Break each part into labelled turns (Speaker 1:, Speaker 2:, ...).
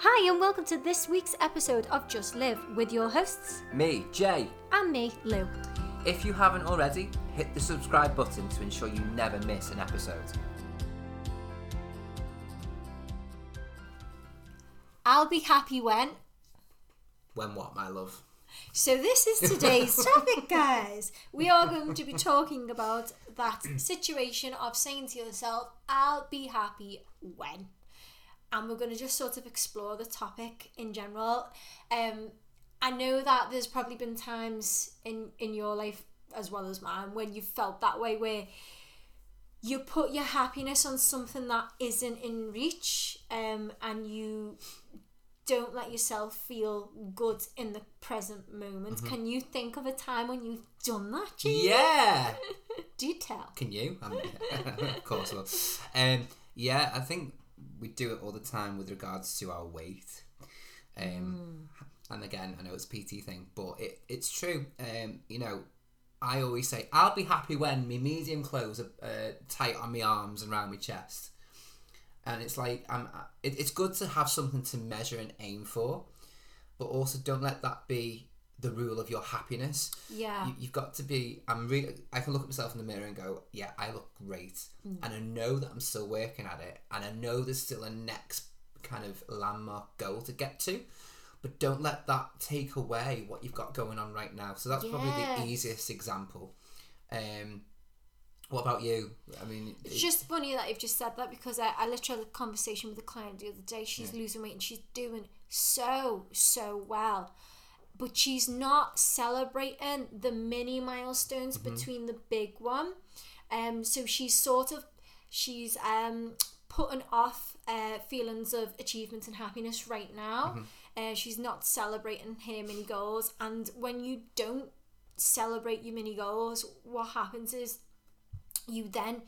Speaker 1: Hi, and welcome to this week's episode of Just Live with your hosts
Speaker 2: Me, Jay.
Speaker 1: and me, Lou.
Speaker 2: If you haven't already, hit the subscribe button to ensure you never miss an episode.
Speaker 1: I'll be happy when.
Speaker 2: When what, my love?
Speaker 1: So, this is today's topic, guys. We are going to be talking about that situation of saying to yourself, I'll be happy when. And we're going to just sort of explore the topic in general. Um, I know that there's probably been times in, in your life, as well as mine, when you felt that way, where you put your happiness on something that isn't in reach um, and you don't let yourself feel good in the present moment. Can you think of a time when you've done that, Jamie?
Speaker 2: Yeah!
Speaker 1: Do tell.
Speaker 2: Can you? Of course I will. Um, yeah, I think we do it all the time with regards to our weight. Um, And again, I know it's a PT thing, but it, it's true. Um, you know, I always say, I'll be happy when my medium clothes are uh, tight on my arms and around my chest. And it's like, I'm, it, it's good to have something to measure and aim for, but also don't let that be the rule of your happiness.
Speaker 1: Yeah.
Speaker 2: you, you've got to be i'm really i can look at myself in the mirror and go yeah i look great. And i know that i'm still working at it and i know there's still a next kind of landmark goal to get to but don't let that take away what you've got going on right now. So that's probably the easiest example. Um what about you? I mean
Speaker 1: It's just funny that you've just said that because I, I literally had a conversation with a client the other day. She's losing weight and she's doing so, so well. But she's not celebrating the mini milestones between the big one. Um, so she's sort of she's um putting off uh, feelings of achievement and happiness right now. Uh, she's not celebrating her mini goals, and when you don't celebrate your mini goals, what happens is you then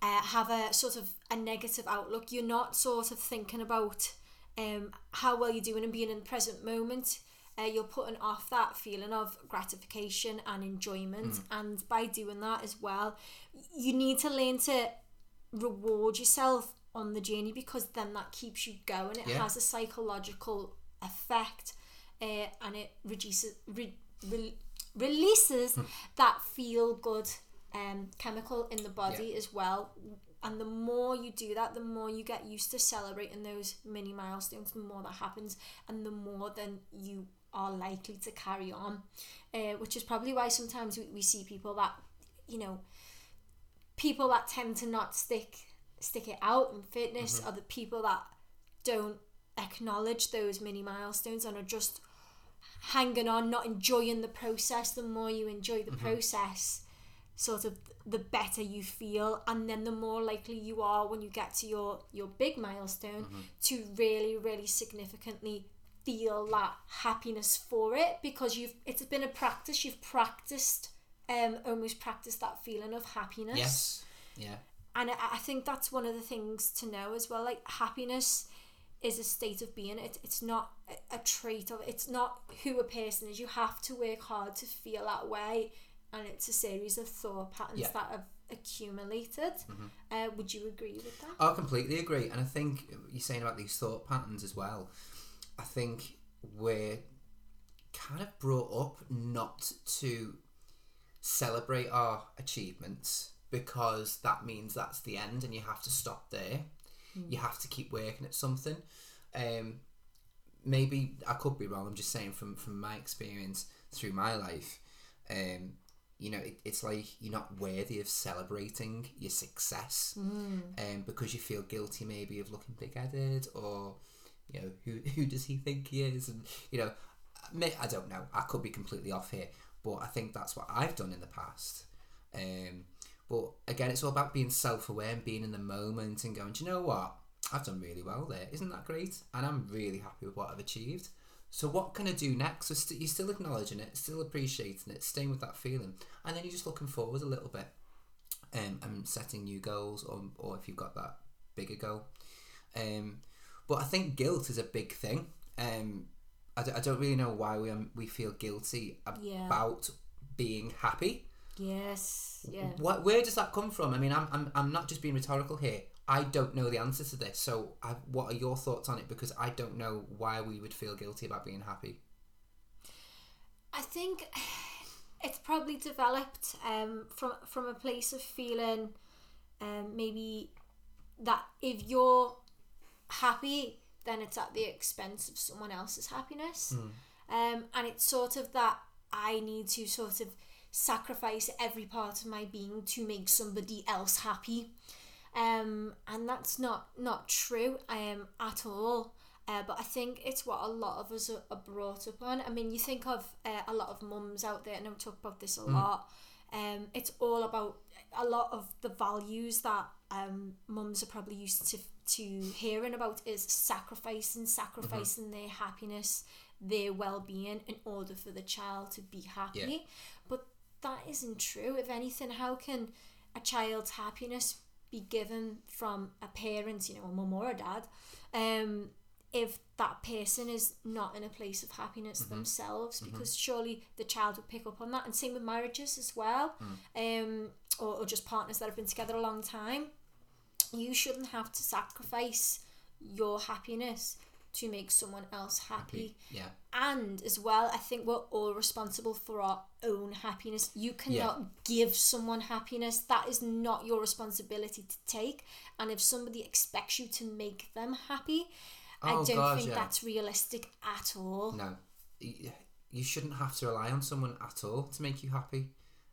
Speaker 1: uh, have a sort of a negative outlook. You're not sort of thinking about um, how well you're doing and being in the present moment. Uh, you're putting off that feeling of gratification and enjoyment, and by doing that as well, you need to learn to reward yourself on the journey because then that keeps you going. It
Speaker 2: Yeah.
Speaker 1: has a psychological effect, uh, and it reduces re, re, releases that feel good um, chemical in the body as well. And the more you do that, the more you get used to celebrating those mini milestones, the more that happens, and the more then you are likely to carry on. Uh, which is probably why sometimes we, we see people that, you know, people that tend to not stick stick it out in fitness mm-hmm. are the people that don't acknowledge those mini milestones and are just hanging on, not enjoying the process. The more you enjoy the mm-hmm. process, sort of the better you feel and then the more likely you are when you get to your your big milestone mm-hmm. to really really significantly feel that happiness for it because you've it's been a practice you've practiced um almost practiced that feeling of happiness.
Speaker 2: Yes. Yeah.
Speaker 1: And I, I think that's one of the things to know as well like happiness is a state of being. It, it's not a, a trait of it's not who a person is. You have to work hard to feel that way and it's a series of thought patterns
Speaker 2: Yeah. Mm-hmm.
Speaker 1: that have accumulated. Uh, would you agree with that?
Speaker 2: I completely agree, and I think you're saying about these thought patterns as well. I think we're kind of brought up not to celebrate our achievements because that means that's the end, and you have to stop there. You have to keep working at something. Um, maybe I could be wrong. I'm just saying from from my experience through my life. Um, you know, it, it's like you're not worthy of celebrating your success, um, because you feel guilty maybe of looking big headed, or you know, who who does he think he is, and you know, I don't know. I could be completely off here, but I think that's what I've done in the past. Um, but again, it's all about being self aware and being in the moment and going, do you know what? I've done really well there. Isn't that great? And I'm really happy with what I've achieved. So what can I do next? So st- you're still acknowledging it, still appreciating it, staying with that feeling, and then you're just looking forward a little bit, um, and setting new goals, or or if you've got that bigger goal. Um, but I think guilt is a big thing. Um, I, d- I don't really know why we um, we feel guilty
Speaker 1: Yeah.
Speaker 2: about being happy.
Speaker 1: yes yeah
Speaker 2: What, where does that come from? I mean, I'm, I'm, I'm not just being rhetorical here. I don't know the answer to this. So, I, what are your thoughts on it? Because I don't know why we would feel guilty about being happy.
Speaker 1: I think it's probably developed um, from from a place of feeling um, maybe that if you're happy, then it's at the expense of someone else's happiness, um, and it's sort of that I need to sort of sacrifice every part of my being to make somebody else happy, um, and that's not not true um, at all. Uh, but I think it's what a lot of us are, are brought up on. I mean, you think of uh, a lot of mums out there, and I talk about this a lot. Um, it's all about a lot of the values that um, mums are probably used to to hearing about is sacrificing, sacrificing their happiness, their well being in order for the child to be happy.
Speaker 2: Yeah.
Speaker 1: But that isn't true. If anything, how can a child's happiness be given from a parent, you know, a mum or a dad, um, if that person is not in a place of happiness themselves? Because surely the child would pick up on that. And same with marriages as well, um, or, or just partners that have been together a long time. You shouldn't have to sacrifice your happiness to make someone else happy.
Speaker 2: Yeah.
Speaker 1: And as well, I think we're all responsible for our own happiness. You cannot give someone happiness. That is not your responsibility to take. And if somebody expects you to make them happy, I
Speaker 2: Oh,
Speaker 1: don't
Speaker 2: God,
Speaker 1: think
Speaker 2: yeah.
Speaker 1: that's realistic at all.
Speaker 2: No, you shouldn't have to rely on someone at all to make you happy,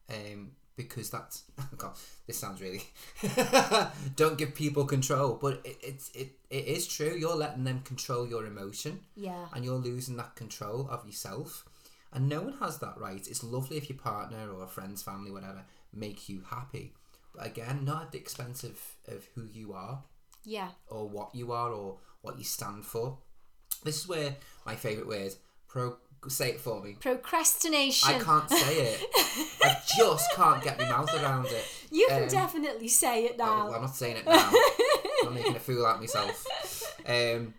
Speaker 2: um, because that's oh God. This sounds really. don't give people control, but it, it's it, it is true. You're letting them control your emotion,
Speaker 1: Yeah.
Speaker 2: and you're losing that control of yourself. And no one has that right. It's lovely if your partner or a friends, family, whatever, make you happy, but again, not at the expense of of who you are
Speaker 1: Yeah.
Speaker 2: or what you are or what you stand for. This is where my favourite word, pro, say it for me.
Speaker 1: Procrastination.
Speaker 2: I can't say it. I just can't get my mouth around it.
Speaker 1: You can
Speaker 2: Um,
Speaker 1: definitely say it
Speaker 2: Oh,
Speaker 1: now.
Speaker 2: well, I'm not saying it now. I'm making a fool out of myself. Um,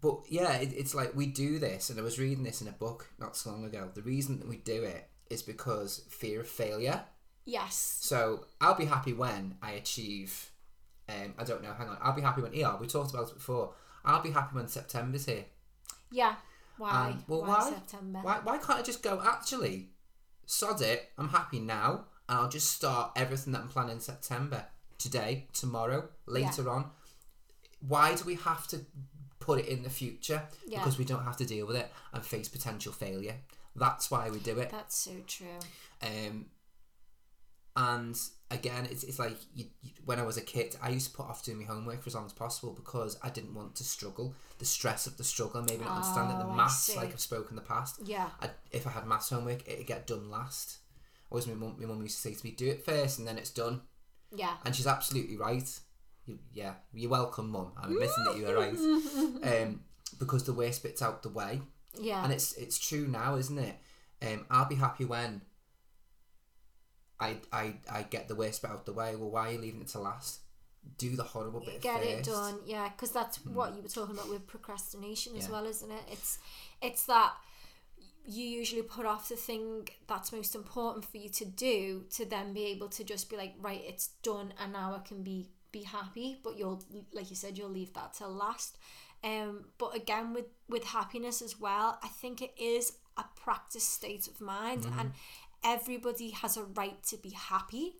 Speaker 2: but yeah, it, it's like we do this, and I was reading this in a book not so long ago. The reason that we do it is because fear of failure.
Speaker 1: yes.
Speaker 2: So I'll be happy when I achieve. Um, I don't know. Hang on. I'll be happy when. Yeah, we talked about it before. I'll be happy when September's here.
Speaker 1: Yeah. Why?
Speaker 2: Um, well,
Speaker 1: why,
Speaker 2: why?
Speaker 1: September?
Speaker 2: Why? Why can't I just go? Actually, sod it. I'm happy now, and I'll just start everything that I'm planning in September. Today, tomorrow, later on. Why do we have to put it in the future?
Speaker 1: Yeah.
Speaker 2: Because we don't have to deal with it and face potential failure. That's why we do it.
Speaker 1: That's so true.
Speaker 2: Um, and again, it's, it's like you, you, when I was a kid, I used to put off doing my homework for as long as possible because I didn't want to struggle. The stress of the struggle, maybe not understanding the
Speaker 1: Oh,
Speaker 2: maths, like I've spoken in the past.
Speaker 1: Yeah.
Speaker 2: I, if I had maths homework, it'd get done last. Always my mum, my mum used to say to me, "Do it first, and then it's done."
Speaker 1: Yeah.
Speaker 2: And she's absolutely right. You, yeah, you're welcome, mum. I'm admitting that you are right. Um, because the worst bit's out the way,
Speaker 1: Yeah.
Speaker 2: and it's it's true now, isn't it? Um, I'll be happy when I I I get the worst bit out the way. Well, why are you leaving it to last? Do the horrible bit
Speaker 1: get
Speaker 2: first.
Speaker 1: It done yeah because that's what you were talking about with procrastination as well isn't it it's it's that you usually put off the thing that's most important for you to do to then be able to just be like right it's done and now i can be be happy but you'll like you said you'll leave that till last um but again with with happiness as well i think it is a practice state of mind and everybody has a right to be happy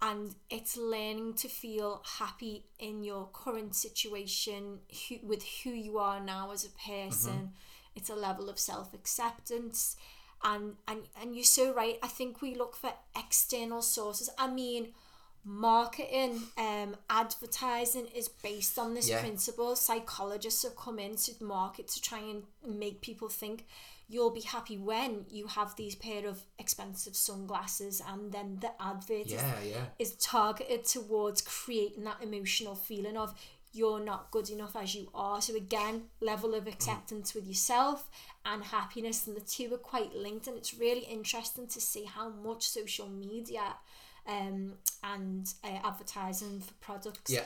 Speaker 1: and it's learning to feel happy in your current situation who, with who you are now as a person. It's a level of self-acceptance and and and you're so right. I think we look for external sources. I mean marketing um advertising is based on this
Speaker 2: Yeah.
Speaker 1: principle. Psychologists have come into the market to try and make people think you'll be happy when you have these pair of expensive sunglasses and then the advert is
Speaker 2: Yeah, yeah.
Speaker 1: is targeted towards creating that emotional feeling of you're not good enough as you are. So again, level of acceptance with yourself and happiness, and the two are quite linked. And it's really interesting to see how much social media um, and uh, advertising for products
Speaker 2: Yeah.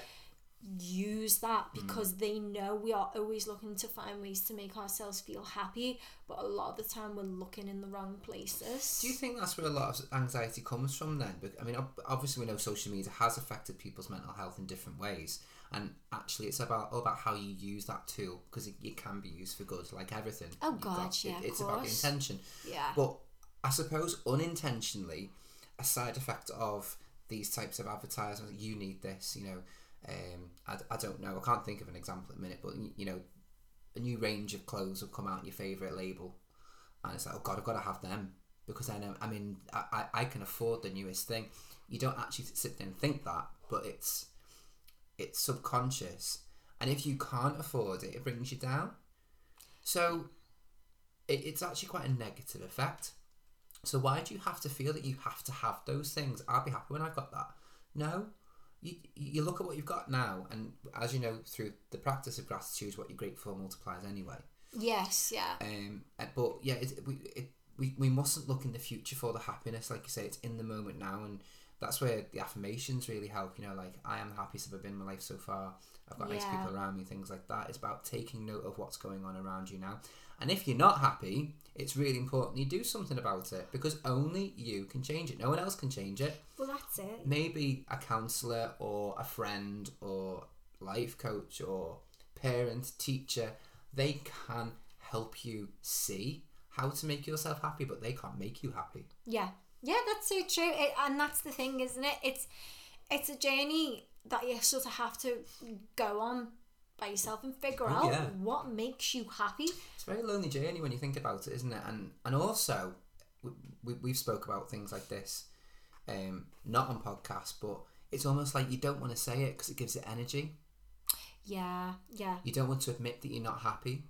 Speaker 1: Use that mm. because they know we are always looking to find ways to make ourselves feel happy but a lot of the time we're looking in the wrong places
Speaker 2: Do you think that's where a lot of anxiety comes from then? I mean, obviously we know social media has affected people's mental health in different ways, and actually it's about all about how you use that tool because it, it can be used for good, like everything.
Speaker 1: Oh, God,
Speaker 2: got-
Speaker 1: yeah, of
Speaker 2: it's about the intention.
Speaker 1: yeah
Speaker 2: But I suppose unintentionally, a side effect of these types of advertisements, you need this, you know, um, I, I don't know, I can't think of an example at the minute, but you know, a new range of clothes will come out, in your favourite label, and it's like, oh God, I've got to have them because I know, I mean, I, I, I can afford the newest thing. You don't actually sit there and think that, but it's it's subconscious, and if you can't afford it, it brings you down. So it, it's actually quite a negative effect. So why do you have to feel that you have to have those things? I'll be happy when I've got that. No, you you look at what you've got now, and as you know through the practice of gratitude, what you're grateful for multiplies anyway.
Speaker 1: yes yeah
Speaker 2: Um, uh, but yeah, it, we it, we we mustn't look in the future for the happiness. Like you say, it's in the moment now, and that's where the affirmations really help. You know, like I am the happiest I've ever been in my life so far. I've got nice people around me, things like that. It's about taking note of what's going on around you now. And if you're not happy, it's really important you do something about it because only you can change it. No one else can change it.
Speaker 1: well that's it
Speaker 2: Maybe a counselor or a friend or life coach or parent, teacher, they can help you see how to make yourself happy, but they can't make you happy.
Speaker 1: Yeah, yeah, that's so true. It, and that's the thing, isn't it? It's it's a journey that you sort of have to go on by yourself and figure
Speaker 2: Oh,
Speaker 1: out
Speaker 2: yeah.
Speaker 1: what makes you happy.
Speaker 2: It's a very lonely journey when you think about it, isn't it? And and also, we, we, we've spoke about things like this, um, not on podcasts, but it's almost like you don't want to say it because it gives it energy.
Speaker 1: Yeah, yeah,
Speaker 2: You don't want to admit that you're not happy.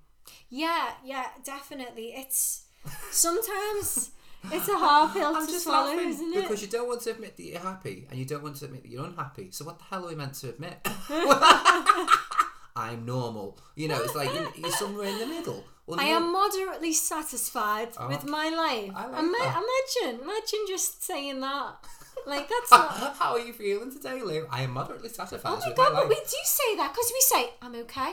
Speaker 1: yeah, yeah. Definitely, it's sometimes it's a hard pill
Speaker 2: I'm
Speaker 1: to
Speaker 2: just
Speaker 1: swallow,
Speaker 2: laughing
Speaker 1: isn't it?
Speaker 2: because you don't want to admit that you're happy and you don't want to admit that you're unhappy. So what the hell are we meant to admit? I'm normal. You know, it's like you're, somewhere in the middle. Well,
Speaker 1: I am moderately satisfied
Speaker 2: Oh,
Speaker 1: with my life.
Speaker 2: I like
Speaker 1: Ima-. Imagine, imagine just saying that. Like that's not.
Speaker 2: How are you feeling today, Lou? I am moderately satisfied
Speaker 1: Oh my
Speaker 2: with
Speaker 1: god!
Speaker 2: my
Speaker 1: But we do say that because we say I'm okay.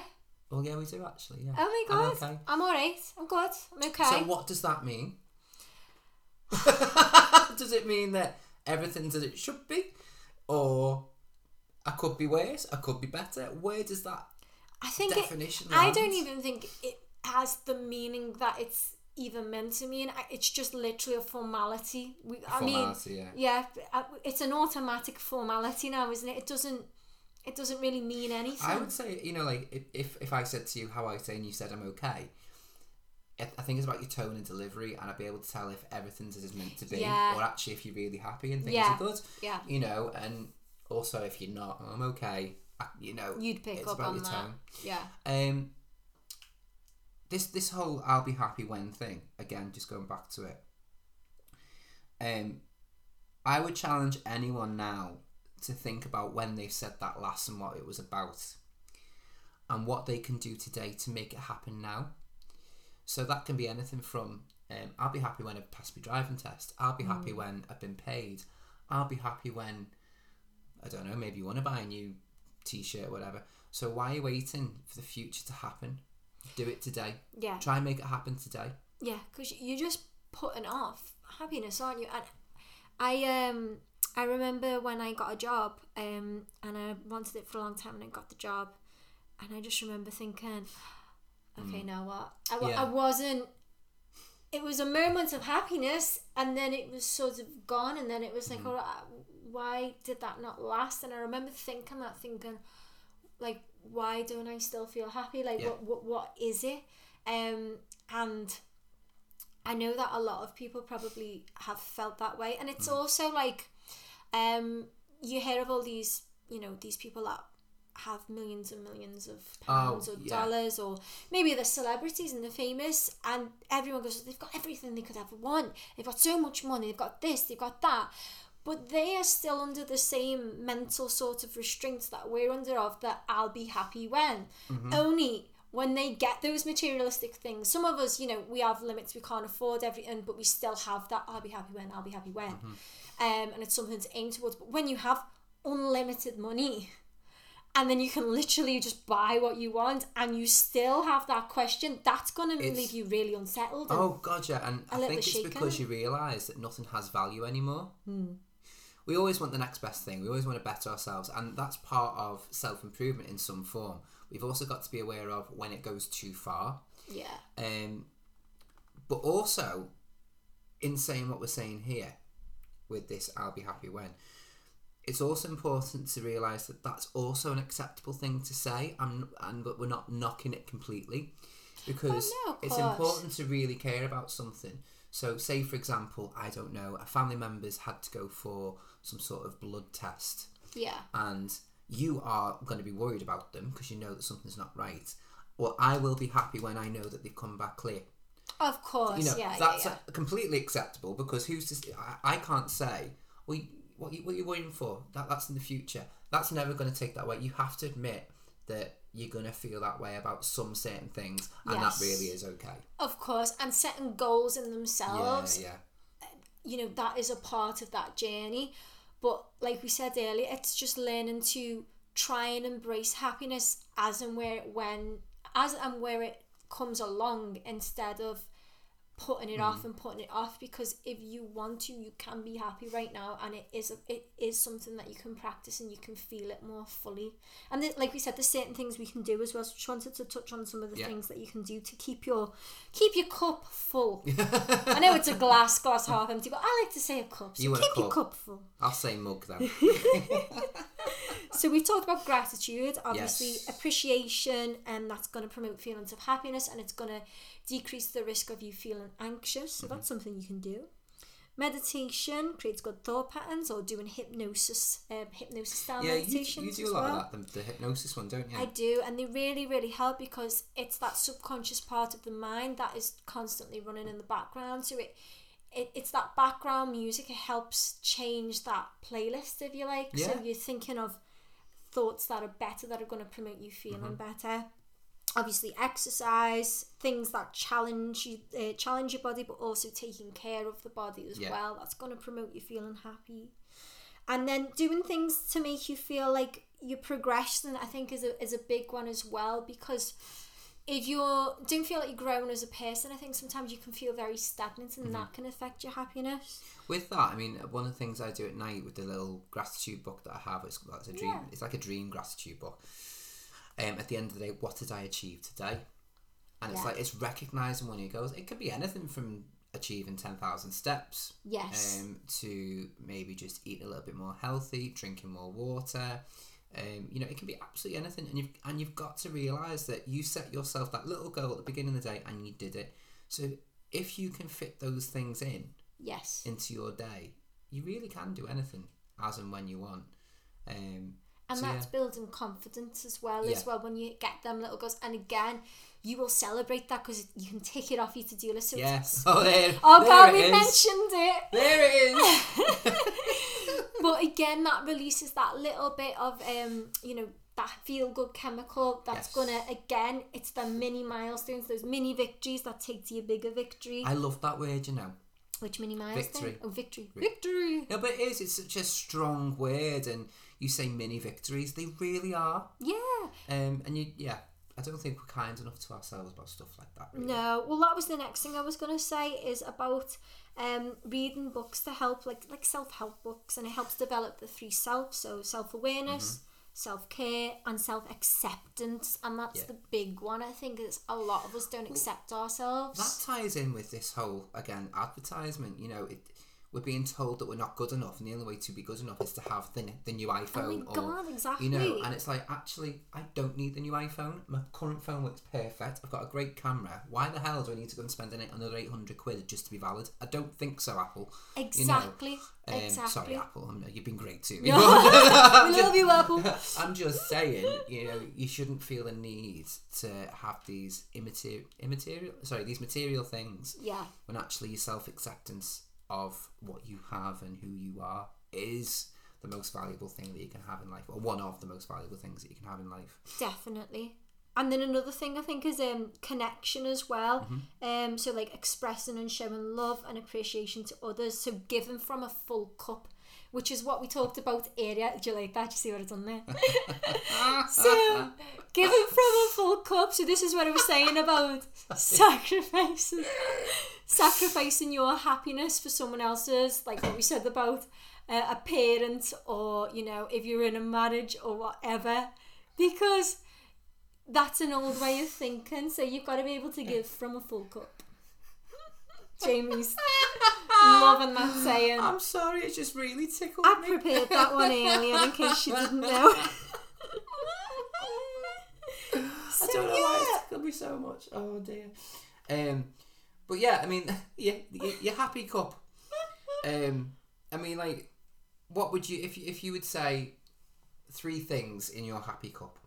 Speaker 2: Well, yeah, we do actually. Yeah.
Speaker 1: Oh my
Speaker 2: I'm
Speaker 1: god!
Speaker 2: okay.
Speaker 1: I'm alright. I'm good. I'm okay.
Speaker 2: So what does that mean? does it mean that everything's as it should be, or I could be worse, I could be better? Where does that
Speaker 1: I think it,
Speaker 2: definition?
Speaker 1: I don't even think it has the meaning that it's even meant to mean. It's just literally a formality. We, I mean,
Speaker 2: Formality, yeah.
Speaker 1: yeah, uh, it's an automatic formality now, isn't it? It doesn't. It doesn't really mean anything.
Speaker 2: I would say, you know, like if, if, if I said to you how I say and you said I'm okay, I think it's about your tone and delivery, and I'd be able to tell if everything's as it's meant to be,
Speaker 1: Yeah.
Speaker 2: or actually if you're really happy and things
Speaker 1: Yeah.
Speaker 2: are good.
Speaker 1: yeah,
Speaker 2: You know, and also if you're not, I'm okay. I, you know,
Speaker 1: you'd pick
Speaker 2: it's
Speaker 1: up
Speaker 2: about
Speaker 1: on
Speaker 2: your
Speaker 1: that.
Speaker 2: tone.
Speaker 1: Yeah,
Speaker 2: Um, this this whole "I'll be happy when" thing again, just going back to it. Um, I would challenge anyone now to think about when they said that last and what it was about, and what they can do today to make it happen now. So that can be anything from um, I'll be happy when I've passed my driving test. I'll be happy when I've been paid. I'll be happy when I don't know. Maybe you want to buy a new t-shirt or whatever. So why are you waiting for the future to happen? Do it today.
Speaker 1: yeah,
Speaker 2: Try and make it happen today.
Speaker 1: yeah. Because you're just putting off happiness, aren't you? And I um I remember when I got a job um and I wanted it for a long time and I got the job and I just remember thinking, okay, now what? I,
Speaker 2: Yeah.
Speaker 1: I wasn't. It was a moment of happiness and then it was sort of gone and then it was like, all right, why did that not last? And I remember thinking that, thinking, like, why don't I still feel happy? Like,
Speaker 2: Yeah.
Speaker 1: what, what, what is it? Um, and I know that a lot of people probably have felt that way, and it's also like, um, you hear of all these, you know, these people that have millions and millions of pounds or
Speaker 2: yeah.
Speaker 1: dollars, or maybe they're celebrities and they're famous, and everyone goes, they've got everything they could ever want. They've got so much money. They've got this. They've got that. But they are still under the same mental sort of restraints that we're under of that I'll be happy when. Only when they get those materialistic things. Some of us, you know, we have limits, we can't afford everything, but we still have that I'll be happy when, I'll be happy when. Um, and it's something to aim towards. But when you have unlimited money and then you can literally just buy what you want and you still have that question that's going to leave you really unsettled
Speaker 2: Oh god, yeah, and I
Speaker 1: little
Speaker 2: think it's
Speaker 1: shaken.
Speaker 2: because you realise that nothing has value anymore.
Speaker 1: Hmm.
Speaker 2: We always want the next best thing. We always want to better ourselves, and that's part of self improvement in some form. We've also got to be aware of when it goes too far.
Speaker 1: yeah
Speaker 2: Um, but also, in saying what we're saying here, with this, I'll be happy when. It's also important to realise that that's also an acceptable thing to say, and and but we're not knocking it completely, because
Speaker 1: Oh, no,
Speaker 2: it's important to really care about something. So, say for example, I don't know, a family member's had to go for some sort of blood test,
Speaker 1: yeah.
Speaker 2: And you are going to be worried about them because you know that something's not right. Well, I will be happy when I know that they've come back clear.
Speaker 1: Of course.
Speaker 2: You know
Speaker 1: yeah
Speaker 2: that's
Speaker 1: yeah,
Speaker 2: uh, completely acceptable because who's to I, I can't say well what, you, what are you worrying for that that's in the future. That's never going to take that way you have to admit that you're going to feel that way about some certain things and
Speaker 1: Yes.
Speaker 2: that really is okay.
Speaker 1: Of course and setting goals in
Speaker 2: yeah
Speaker 1: themselves
Speaker 2: yeah
Speaker 1: you know that is a part of that journey. But like we said earlier it's just learning to try and embrace happiness as and where it when as and where it comes along instead of putting it off mm. and putting it off because if you want to you can be happy right now and it is a, it is something that you can practice and you can feel it more fully and th- like we said there's certain things we can do as well so just wanted to touch on some of the
Speaker 2: Yeah.
Speaker 1: things that you can do to keep your keep your cup full I know it's a glass, glass half empty, but I like to say a cup. So
Speaker 2: You
Speaker 1: keep your
Speaker 2: cup.
Speaker 1: cup full.
Speaker 2: i'll say mug then
Speaker 1: So we've talked about gratitude, obviously
Speaker 2: Yes.
Speaker 1: appreciation, and that's going to promote feelings of happiness, and it's going to decrease the risk of you feeling anxious. So
Speaker 2: Mm-hmm.
Speaker 1: that's something you can do. Meditation creates good thought patterns, or doing hypnosis, um, hypnosis style
Speaker 2: yeah you,
Speaker 1: meditations
Speaker 2: you do a lot
Speaker 1: well.
Speaker 2: of that the, the hypnosis one don't you
Speaker 1: I do, and they really, really help because it's that subconscious part of the mind that is constantly running in the background. So it, it it's that background music. It helps change that playlist, if you like. So you're thinking of thoughts that are better, that are going to promote you feeling
Speaker 2: Mm-hmm.
Speaker 1: better. Obviously, exercise, things that challenge you, uh, challenge your body, but also taking care of the body as
Speaker 2: Yeah.
Speaker 1: well. That's going to promote you feeling happy and then doing things to make you feel like you're progressing i think is a, is a big one as well because if you don't feel like you're growing as a person i think sometimes you can feel very stagnant and that can affect your happiness
Speaker 2: With that, I mean, one of the things I do at night with the little gratitude book that I have, it's, it's a dream.
Speaker 1: Yeah.
Speaker 2: It's like a dream gratitude book. Um, at the end of the day, what did I achieve today? And it's
Speaker 1: Yeah.
Speaker 2: like it's recognizing when it goes. It could be anything from achieving ten thousand steps,
Speaker 1: yes
Speaker 2: um, to maybe just eating a little bit more healthy, drinking more water. Um, you know, it can be absolutely anything, and you've and you've got to realize that you set yourself that little goal at the beginning of the day, and you did it. So if you can fit those things in,
Speaker 1: yes
Speaker 2: into your day, you really can do anything as and when you want. Um,
Speaker 1: and
Speaker 2: so,
Speaker 1: that's
Speaker 2: yeah.
Speaker 1: building confidence as well as well when you get them little goals and again you will celebrate that because you can tick it off your to-do list so
Speaker 2: Yes. Oh, there.
Speaker 1: oh
Speaker 2: there
Speaker 1: god we
Speaker 2: is.
Speaker 1: mentioned it
Speaker 2: There it is.
Speaker 1: but again that releases that little bit of um you know that feel good chemical that's
Speaker 2: Yes.
Speaker 1: gonna again it's the mini milestones those mini victories that take to your bigger victory
Speaker 2: I love that word. You know.
Speaker 1: which mini milestone
Speaker 2: Victory.
Speaker 1: oh victory victory
Speaker 2: No, but it is. It's such a strong word, and you say mini victories. They really are.
Speaker 1: yeah
Speaker 2: Um, and you, yeah, I don't think we're kind enough to ourselves about stuff like that. Really.
Speaker 1: no well that was the next thing i was gonna say is about um reading books to help like like self-help books and it helps develop the three self so self-awareness self-care and self-acceptance and that's
Speaker 2: Yeah.
Speaker 1: the big one i think is a lot of us don't accept ourselves
Speaker 2: That ties in with this whole again advertisement. You know, it, we're being told that we're not good enough, and the only way to be good enough is to have the the new iPhone.
Speaker 1: Oh my
Speaker 2: or,
Speaker 1: God, exactly.
Speaker 2: You know, and it's like actually, I don't need the new iPhone. My current phone works perfect. I've got a great camera. Why the hell do I need to go and spend another eight hundred quid just to be valid? I don't think so, Apple. You know,
Speaker 1: Exactly.
Speaker 2: um,
Speaker 1: exactly.
Speaker 2: Sorry, Apple. I'm, you've been great too.
Speaker 1: we love you, Apple.
Speaker 2: I'm just saying, you know, you shouldn't feel the need to have these immaterial, immaterial, sorry, these material things
Speaker 1: Yeah,
Speaker 2: when actually your self acceptance of what you have and who you are is the most valuable thing that you can have in life, or one of the most valuable things that you can have in life.
Speaker 1: definitely. And then another thing I think is um connection as well.
Speaker 2: Mm-hmm.
Speaker 1: Um, so like expressing and showing love and appreciation to others. So giving from a full cup. Which is what we talked about earlier. Do you like that? Do you see what I've done there? so, giving from a full cup. So this is what I was saying about sacrificing, sacrificing your happiness for someone else's. Like what we said about uh, a parent, or you know, if you're in a marriage or whatever, because that's an old way of thinking. So you've got to be able to give from a full cup. Jamie's loving that saying.
Speaker 2: I'm sorry, it just really tickled me.
Speaker 1: I
Speaker 2: me.
Speaker 1: prepared that one earlier in case you didn't know.
Speaker 2: I don't know why it's tickled me so much. Oh dear. Um, but yeah, I mean, yeah, your, your happy cup. Um, I mean, like, what would you if you, if you would say three things in your happy cup?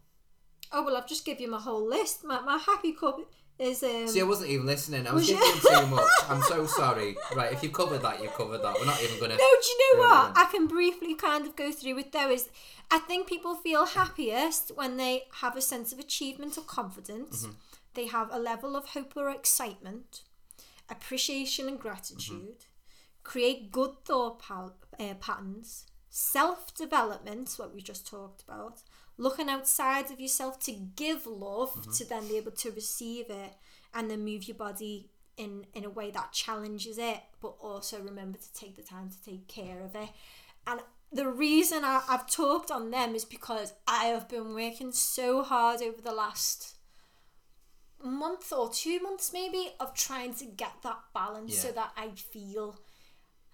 Speaker 1: Oh well, I've just given you my whole list. My, my happy cup is um.
Speaker 2: See, I wasn't even listening. I was
Speaker 1: Was you-
Speaker 2: too much. I'm so sorry. Right, if you've covered that, you've covered that. We're not even gonna.
Speaker 1: No, do you know what? I can briefly kind of go through with though. Is I think people feel happiest when they have a sense of achievement or confidence.
Speaker 2: Mm-hmm.
Speaker 1: They have a level of hope or excitement, appreciation and gratitude,
Speaker 2: Mm-hmm.
Speaker 1: create good thought pal- uh, patterns, self development, what we just talked about, looking outside of yourself to give love
Speaker 2: Mm-hmm.
Speaker 1: to then be able to receive it, and then move your body in in a way that challenges it, but also remember to take the time to take care of it. And the reason I, I've talked on them is because I have been working so hard over the last month or two months maybe of trying to get that balance so that I feel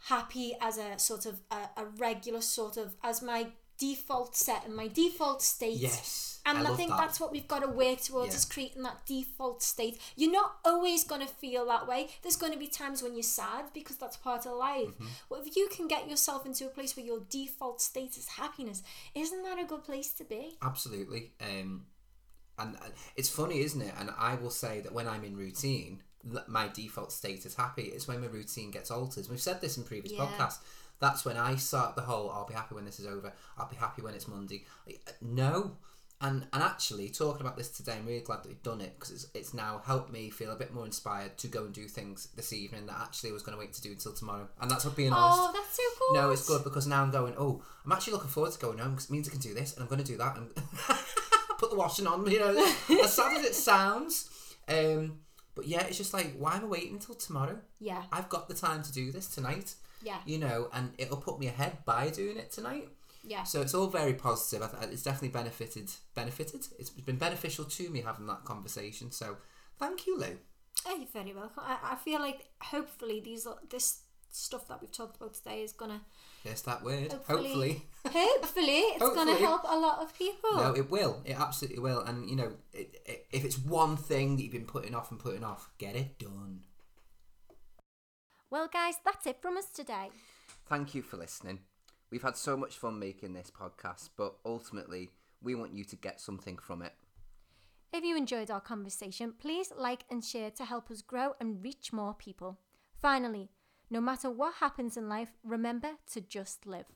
Speaker 1: happy as a sort of a, a regular sort of as my default set and my default state
Speaker 2: Yes,
Speaker 1: and
Speaker 2: I
Speaker 1: I, think
Speaker 2: that.
Speaker 1: that's what we've got to work towards
Speaker 2: Yeah.
Speaker 1: is creating that default state. You're not always going to feel that way. There's going to be times when you're sad because that's part of life.
Speaker 2: Mm-hmm.
Speaker 1: But if you can get yourself into a place where your default state is happiness, isn't that a good place to be?
Speaker 2: Absolutely. Um, and uh, it's funny, isn't it? And I will say that when I'm in routine, my default state is happy. It's when my routine gets altered. We've said this in previous
Speaker 1: Yeah.
Speaker 2: podcasts. That's when I start the whole "I'll be happy when this is over." I'll be happy when it's Monday. No, and and actually talking about this today, I'm really glad that we've done it because it's it's now helped me feel a bit more inspired to go and do things this evening that actually I was going to wait to do until tomorrow. And that's what being honest.
Speaker 1: Oh, that's so good.
Speaker 2: No, it's good because now I'm going. Oh, I'm actually looking forward to going home because it means I can do this and I'm going to do that and put the washing on. You know, as sad as it sounds. Um, but yeah, it's just like, why am I waiting until tomorrow?
Speaker 1: Yeah,
Speaker 2: I've got the time to do this tonight.
Speaker 1: Yeah,
Speaker 2: You know, and it'll put me ahead by doing it tonight.
Speaker 1: yeah.
Speaker 2: So it's all very positive. I th- it's definitely benefited. Benefited. It's been beneficial to me having that conversation. So thank you, Lou.
Speaker 1: Oh, you're very welcome. I, I feel like hopefully these this stuff that we've talked about today is gonna
Speaker 2: Yes, that word.
Speaker 1: Hopefully.
Speaker 2: Hopefully.
Speaker 1: hopefully it's gonna help a lot of people.
Speaker 2: No, it will. It absolutely will. And you know, it, it, if it's one thing that you've been putting off and putting off, get it done.
Speaker 1: Well, guys, that's it from us today.
Speaker 2: Thank you for listening. We've had so much fun making this podcast, but ultimately, we want you to get something from it.
Speaker 1: If you enjoyed our conversation, please like and share to help us grow and reach more people. Finally, no matter what happens in life, remember to just live.